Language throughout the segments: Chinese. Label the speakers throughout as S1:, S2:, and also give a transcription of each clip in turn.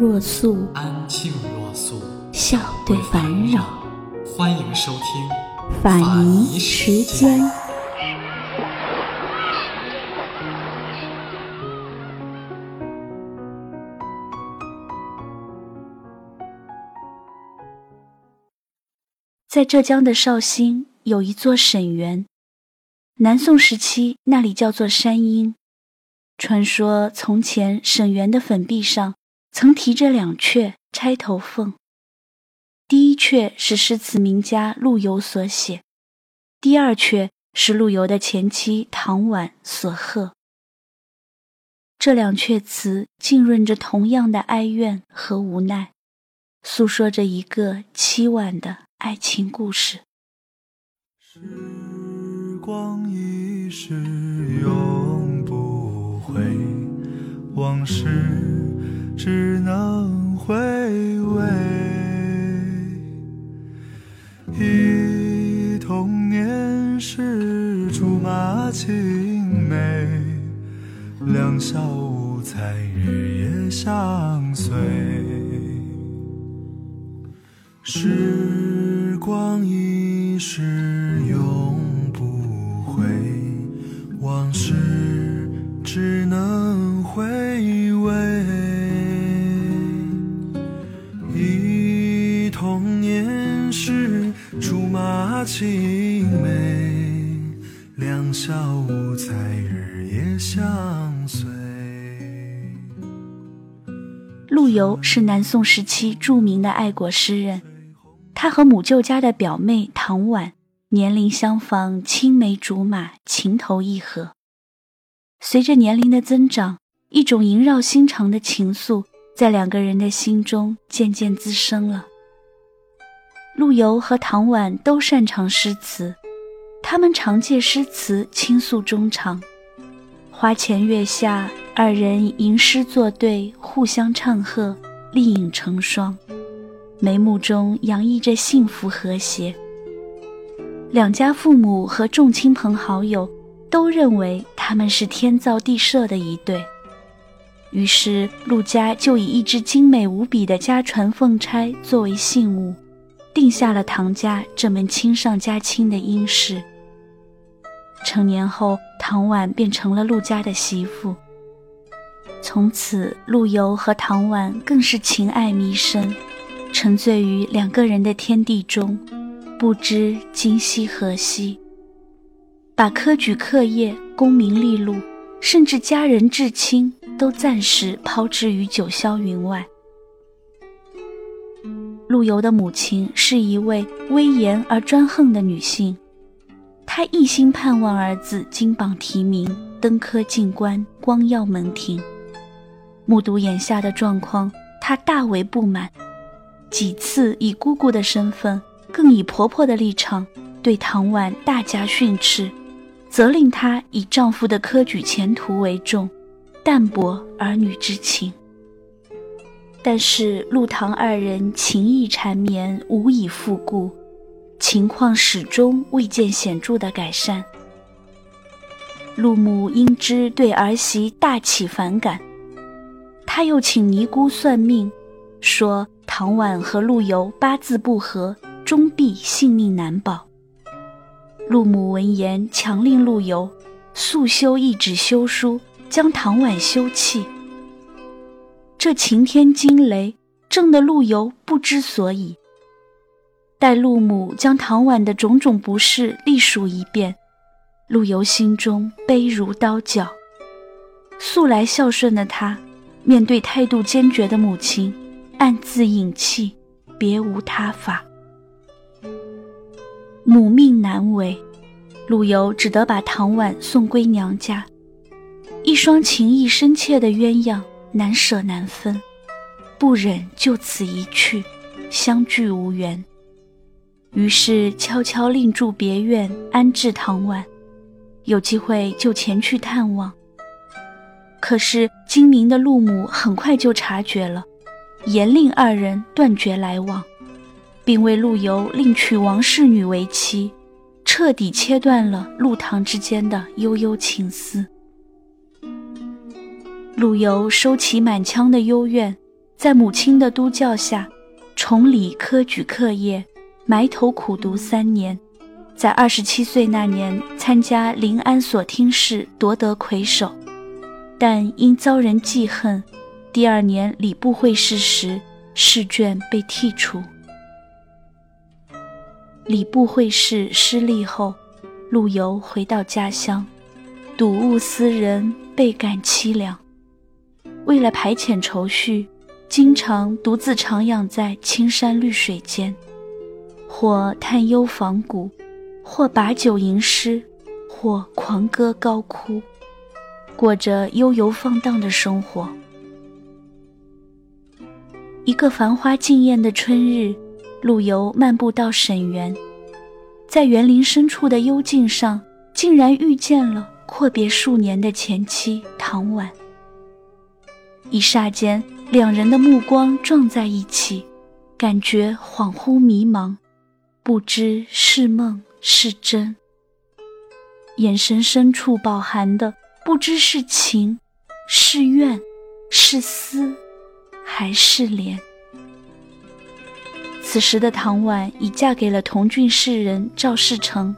S1: 若素，
S2: 安静若素，
S1: 笑对烦扰。
S2: 欢迎收听
S1: 法尼时间。在浙江的绍兴有一座沈园，南宋时期那里叫做山阴。传说从前沈园的粉壁上曾提着两阙钗头凤，第一阙是诗词名家陆游所写，第二阙是陆游的前妻唐婉所贺。这两阙词浸润着同样的哀怨和无奈，诉说着一个凄婉的。爱情故事。
S3: 时光一逝永不回，往事只能回味。忆童年时竹马青梅，两小无猜日夜相随。时。光一逝
S1: 陆游是南宋时期著名的爱国诗人。他和母舅家的表妹唐婉年龄相仿，青梅竹马，情投意合。随着年龄的增长，一种萦绕心肠的情愫在两个人的心中渐渐滋生了。陆游和唐婉都擅长诗词，他们常借诗词倾诉衷肠。花前月下，二人吟诗作对，互相唱和，丽影成双。眉目中洋溢着幸福和谐。两家父母和众亲朋好友都认为他们是天造地设的一对，于是陆家就以一只精美无比的家传凤钗作为信物，定下了唐家这门亲上加亲的姻事。成年后，唐婉便成了陆家的媳妇。从此，陆游和唐婉更是情爱弥深。沉醉于两个人的天地中，不知今夕何夕。把科举课业、功名利禄，甚至家人至亲，都暂时抛之于九霄云外。陆游的母亲是一位威严而专横的女性，她一心盼望儿子金榜题名、登科进官、光耀门庭。目睹眼下的状况，她大为不满。几次以姑姑的身份，更以婆婆的立场，对唐婉大加训斥，责令她以丈夫的科举前途为重，淡泊儿女之情。但是陆唐二人情意缠绵，无以复顾，情况始终未见显著的改善。陆母因之对儿媳大起反感，他又请尼姑算命，说。唐婉和陆游八字不合，终必性命难保。陆母闻言，强令陆游速修一纸休书，将唐婉休弃。这晴天惊雷，震得陆游不知所以。待陆母将唐婉的种种不是历数一遍，陆游心中悲如刀绞。素来孝顺的他，面对态度坚决的母亲。暗自隐气，别无他法。母命难违，陆游只得把唐婉送归娘家。一双情意深切的鸳鸯，难舍难分。不忍就此一去，相聚无缘。于是悄悄另住别院，安置唐婉。有机会就前去探望。可是精明的陆母很快就察觉了，严令二人断绝来往，并为陆游另娶王氏女为妻，彻底切断了陆唐之间的悠悠情思。陆游收起满腔的幽怨，在母亲的督教下，重理科举课业，埋头苦读三年，在二十七岁那年参加临安所听试，夺得魁首，但因遭人记恨，第二年礼部会试时试卷被剔除。礼部会试失利后，陆游回到家乡，睹物思人，倍感凄凉。为了排遣愁绪，经常独自徜徉在青山绿水间，或叹幽访古，或把酒吟诗，或狂歌高哭，过着悠游放荡的生活。一个繁花竞艳的春日，陆游漫步到沈园，在园林深处的幽径上，竟然遇见了阔别数年的前妻唐婉。一霎间，两人的目光撞在一起，感觉恍惚迷茫，不知是梦是真。眼神深处饱含的，不知是情，是怨，是思，还是怜。此时的唐婉已嫁给了同郡士人赵世成。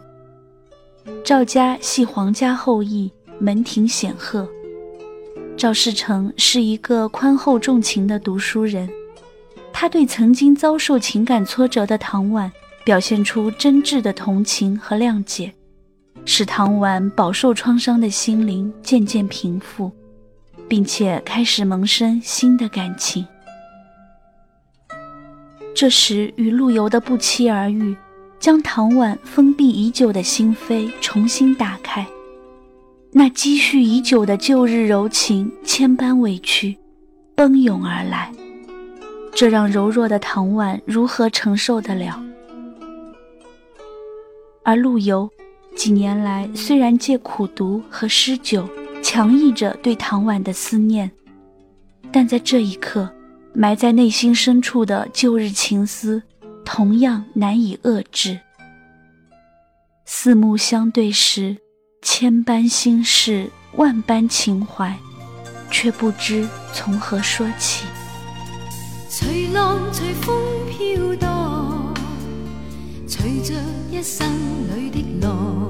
S1: 赵家系皇家后裔，门庭显赫。赵世成是一个宽厚重情的读书人，他对曾经遭受情感挫折的唐婉表现出真挚的同情和谅解，使唐婉饱受创伤的心灵渐渐平复，并且开始萌生新的感情。这时，与陆游的不期而遇，将唐婉封闭已久的心扉重新打开。那积蓄已久的旧日柔情，千般委屈，奔涌而来，这让柔弱的唐婉如何承受得了？而陆游几年来虽然借苦读和诗酒强抑着对唐婉的思念，但在这一刻，埋在内心深处的旧日情思，同样难以遏制。四目相对时。千般心事，万般情怀，却不知从何说起。
S4: 随浪随风飘荡，随着一生里的浪，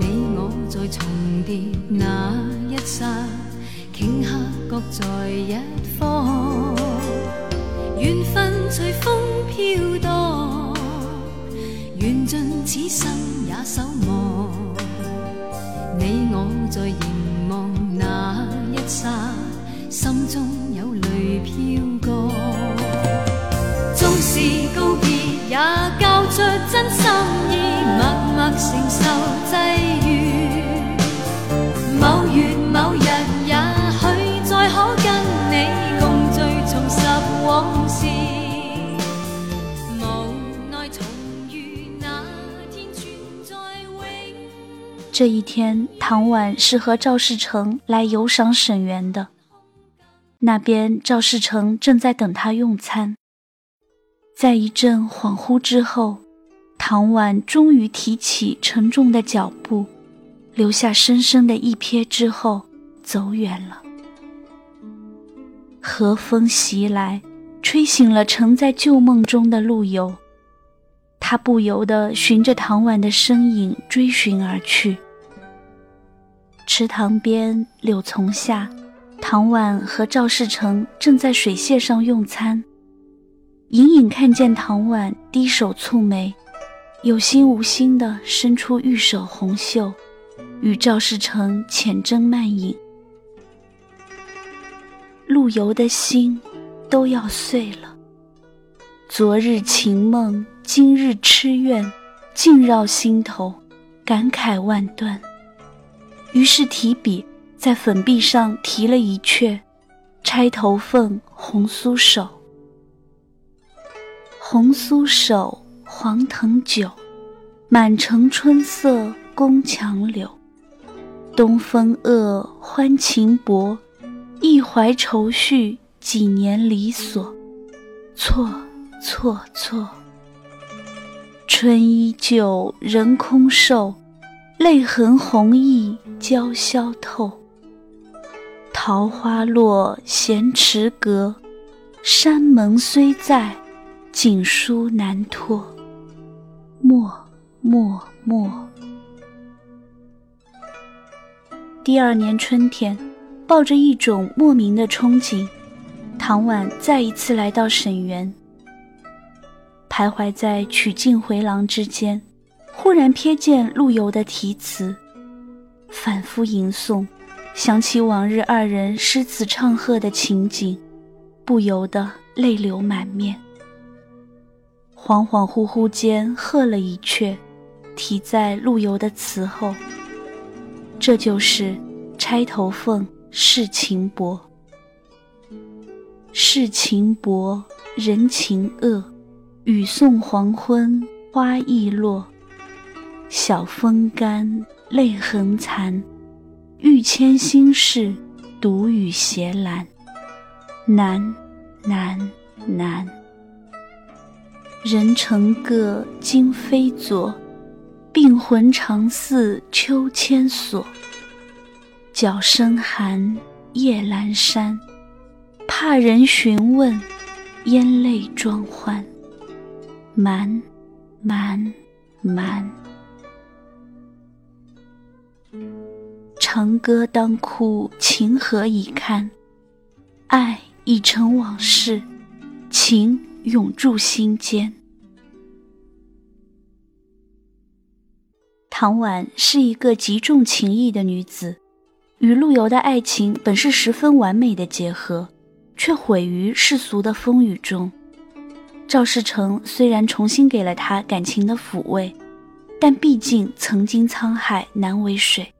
S4: 你我在重叠那一刹，顷刻各在一方。缘分随风飘荡，缘尽此生也守望。你我在凝望那一刹，心中有泪飘默默承受际遇。某月某日，也许再可跟你共聚，重拾往事。
S1: 这一天，唐婉是和赵世成来游赏沈园的。那边赵世成正在等他用餐。在一阵恍惚之后，唐婉终于提起沉重的脚步，留下深深的一瞥之后，走远了。和风袭来，吹醒了沉在旧梦中的陆游。他不由得循着唐婉的身影追寻而去。池塘边，柳丛下，唐婉和赵世成正在水榭上用餐。隐隐看见唐婉低首蹙眉，有心无心地伸出玉手红袖，与赵世成浅斟慢饮。陆游的心都要碎了。昨日情梦。今日痴怨，尽绕心头，感慨万端。于是提笔在粉壁上题了一阙：“钗头凤，红酥手。红酥手，黄藤酒，满城春色宫墙柳。东风恶，欢情薄，一怀愁绪，几年离索。错错错。春依旧，人空瘦，泪痕红浥鲛绡透。桃花落，闲池阁，山盟虽在，锦书难托。默默默。第二年春天，抱着一种莫名的憧憬，唐婉再一次来到沈园。徘徊在曲径回廊之间，忽然瞥见陆游的题词，反复吟诵，想起往日二人诗词唱和的情景，不由得泪流满面。恍恍惚惚间，喝了一阙，题在陆游的词后。这就是钗头凤世情薄，世情薄，人情恶，雨送黄昏花易落，晓风干，泪痕残，欲笺心事，独语斜阑，难难难。人成各，今非昨。病魂常似秋千索，角声寒，夜阑珊。怕人询问，咽泪装欢。瞒，瞒，瞒。长歌当哭，情何以堪？爱已成往事，情永驻心间。唐婉是一个极重情义的女子，与陆游的爱情本是十分完美的结合，却毁于世俗的风雨中。赵世成虽然重新给了她感情的抚慰，但毕竟曾经沧海难为水，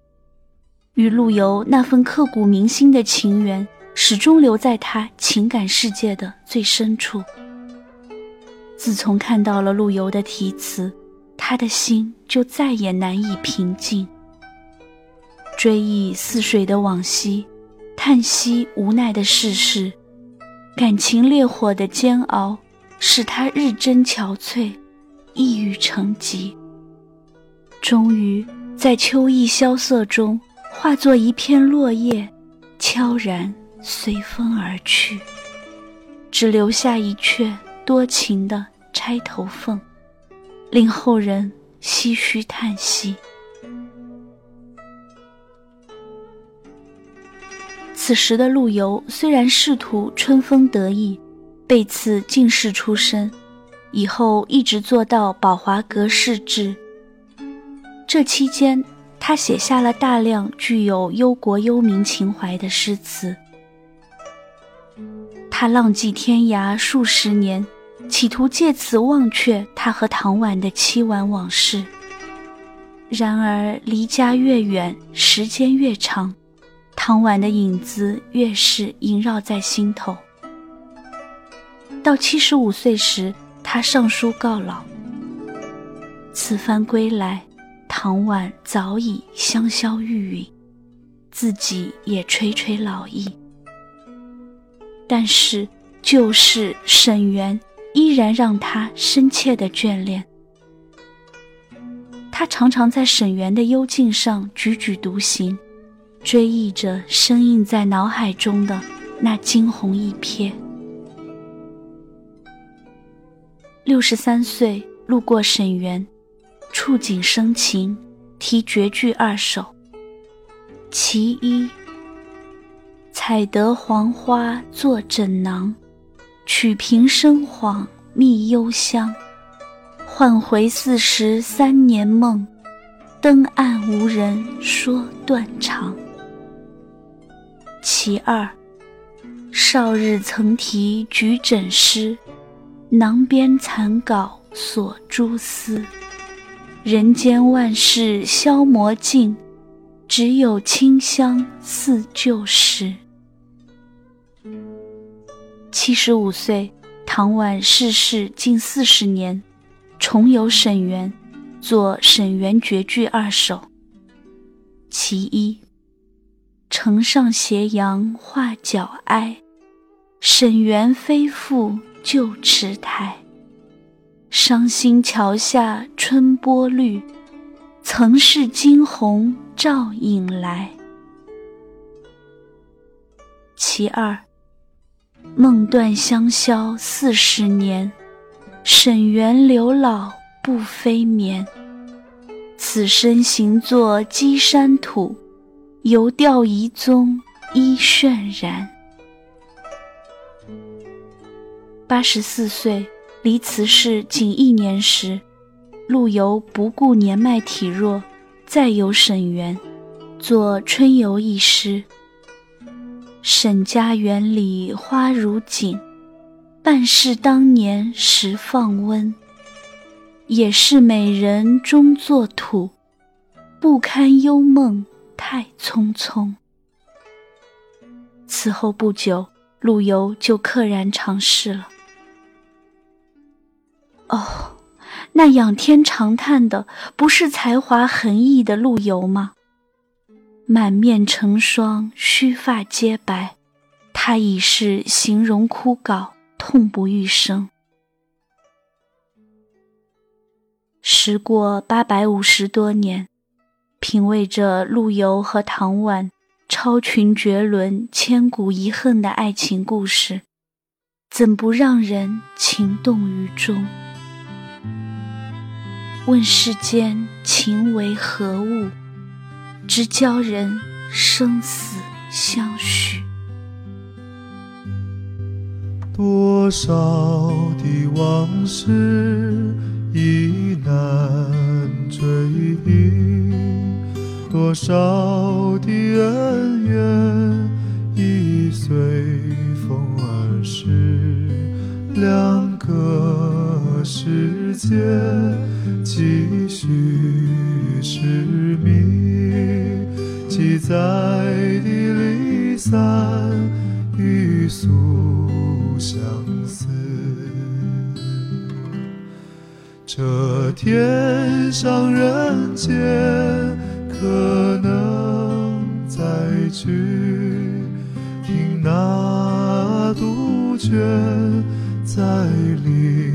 S1: 与陆游那份刻骨铭心的情缘，始终留在他情感世界的最深处。自从看到了陆游的题词。他的心就再也难以平静。追忆似水的往昔，叹息无奈的世事，感情烈火的煎熬，使他日臻憔悴，抑郁成疾。终于在秋意萧瑟中，化作一片落叶，悄然随风而去，只留下一阙多情的钗头凤。令后人唏嘘叹息。此时的陆游虽然仕途春风得意，被赐进士出身，以后一直做到宝华阁仕至。这期间，他写下了大量具有忧国忧民情怀的诗词。他浪迹天涯数十年。企图借此忘却他和唐婉的凄婉往事。然而离家越远，时间越长，唐婉的影子越是萦绕在心头。到七十五岁时，他上书告老。此番归来，唐婉早已香消玉殒，自己也垂垂老矣。但是旧事沈园。依然让他深切的眷恋。他常常在沈园的幽静上踽踽独行，追忆着深印在脑海中的那惊鸿一瞥。六十三岁路过沈园，触景生情，题绝句二首。其一：采得黄花做枕囊。取平生恍觅幽香，唤回四十三年梦。登岸无人说断肠。其二，少日曾题举枕诗，囊边残稿锁蛛丝。人间万事消磨尽，只有清香似旧时。七十五岁，唐婉逝世近四十年，重游沈园，作《沈园绝句二首》。其一：城上斜阳画角哀，沈园非复旧池台。伤心桥下春波绿，曾是惊鸿照影来。其二，梦断香消四十年，沈园柳老不飞眠。此身行作稽山土，犹吊遗踪依渲然。八十四岁。离辞世仅一年时，陆游不顾年迈体弱，再游沈园，作《春游》一诗。沈家园里花如锦，半是当年时放温。也是美人终作土，不堪幽梦太匆匆。此后不久，陆游就溘然长逝了。哦，那仰天长叹的不是才华横溢的陆游吗？满面成霜，须发皆白，他已是形容枯槁，痛不欲生。时过八百五十多年，品味着陆游和唐婉超群绝伦、千古遗恨的爱情故事，怎不让人情动于衷？问世间情为何物，直教人生死相许。
S3: 多少的往事已难追忆，多少的恩怨已随风而逝，两个世界。继续痴迷，记载的离散与诉相思。这天上人间，可能再聚，听那杜鹃在林。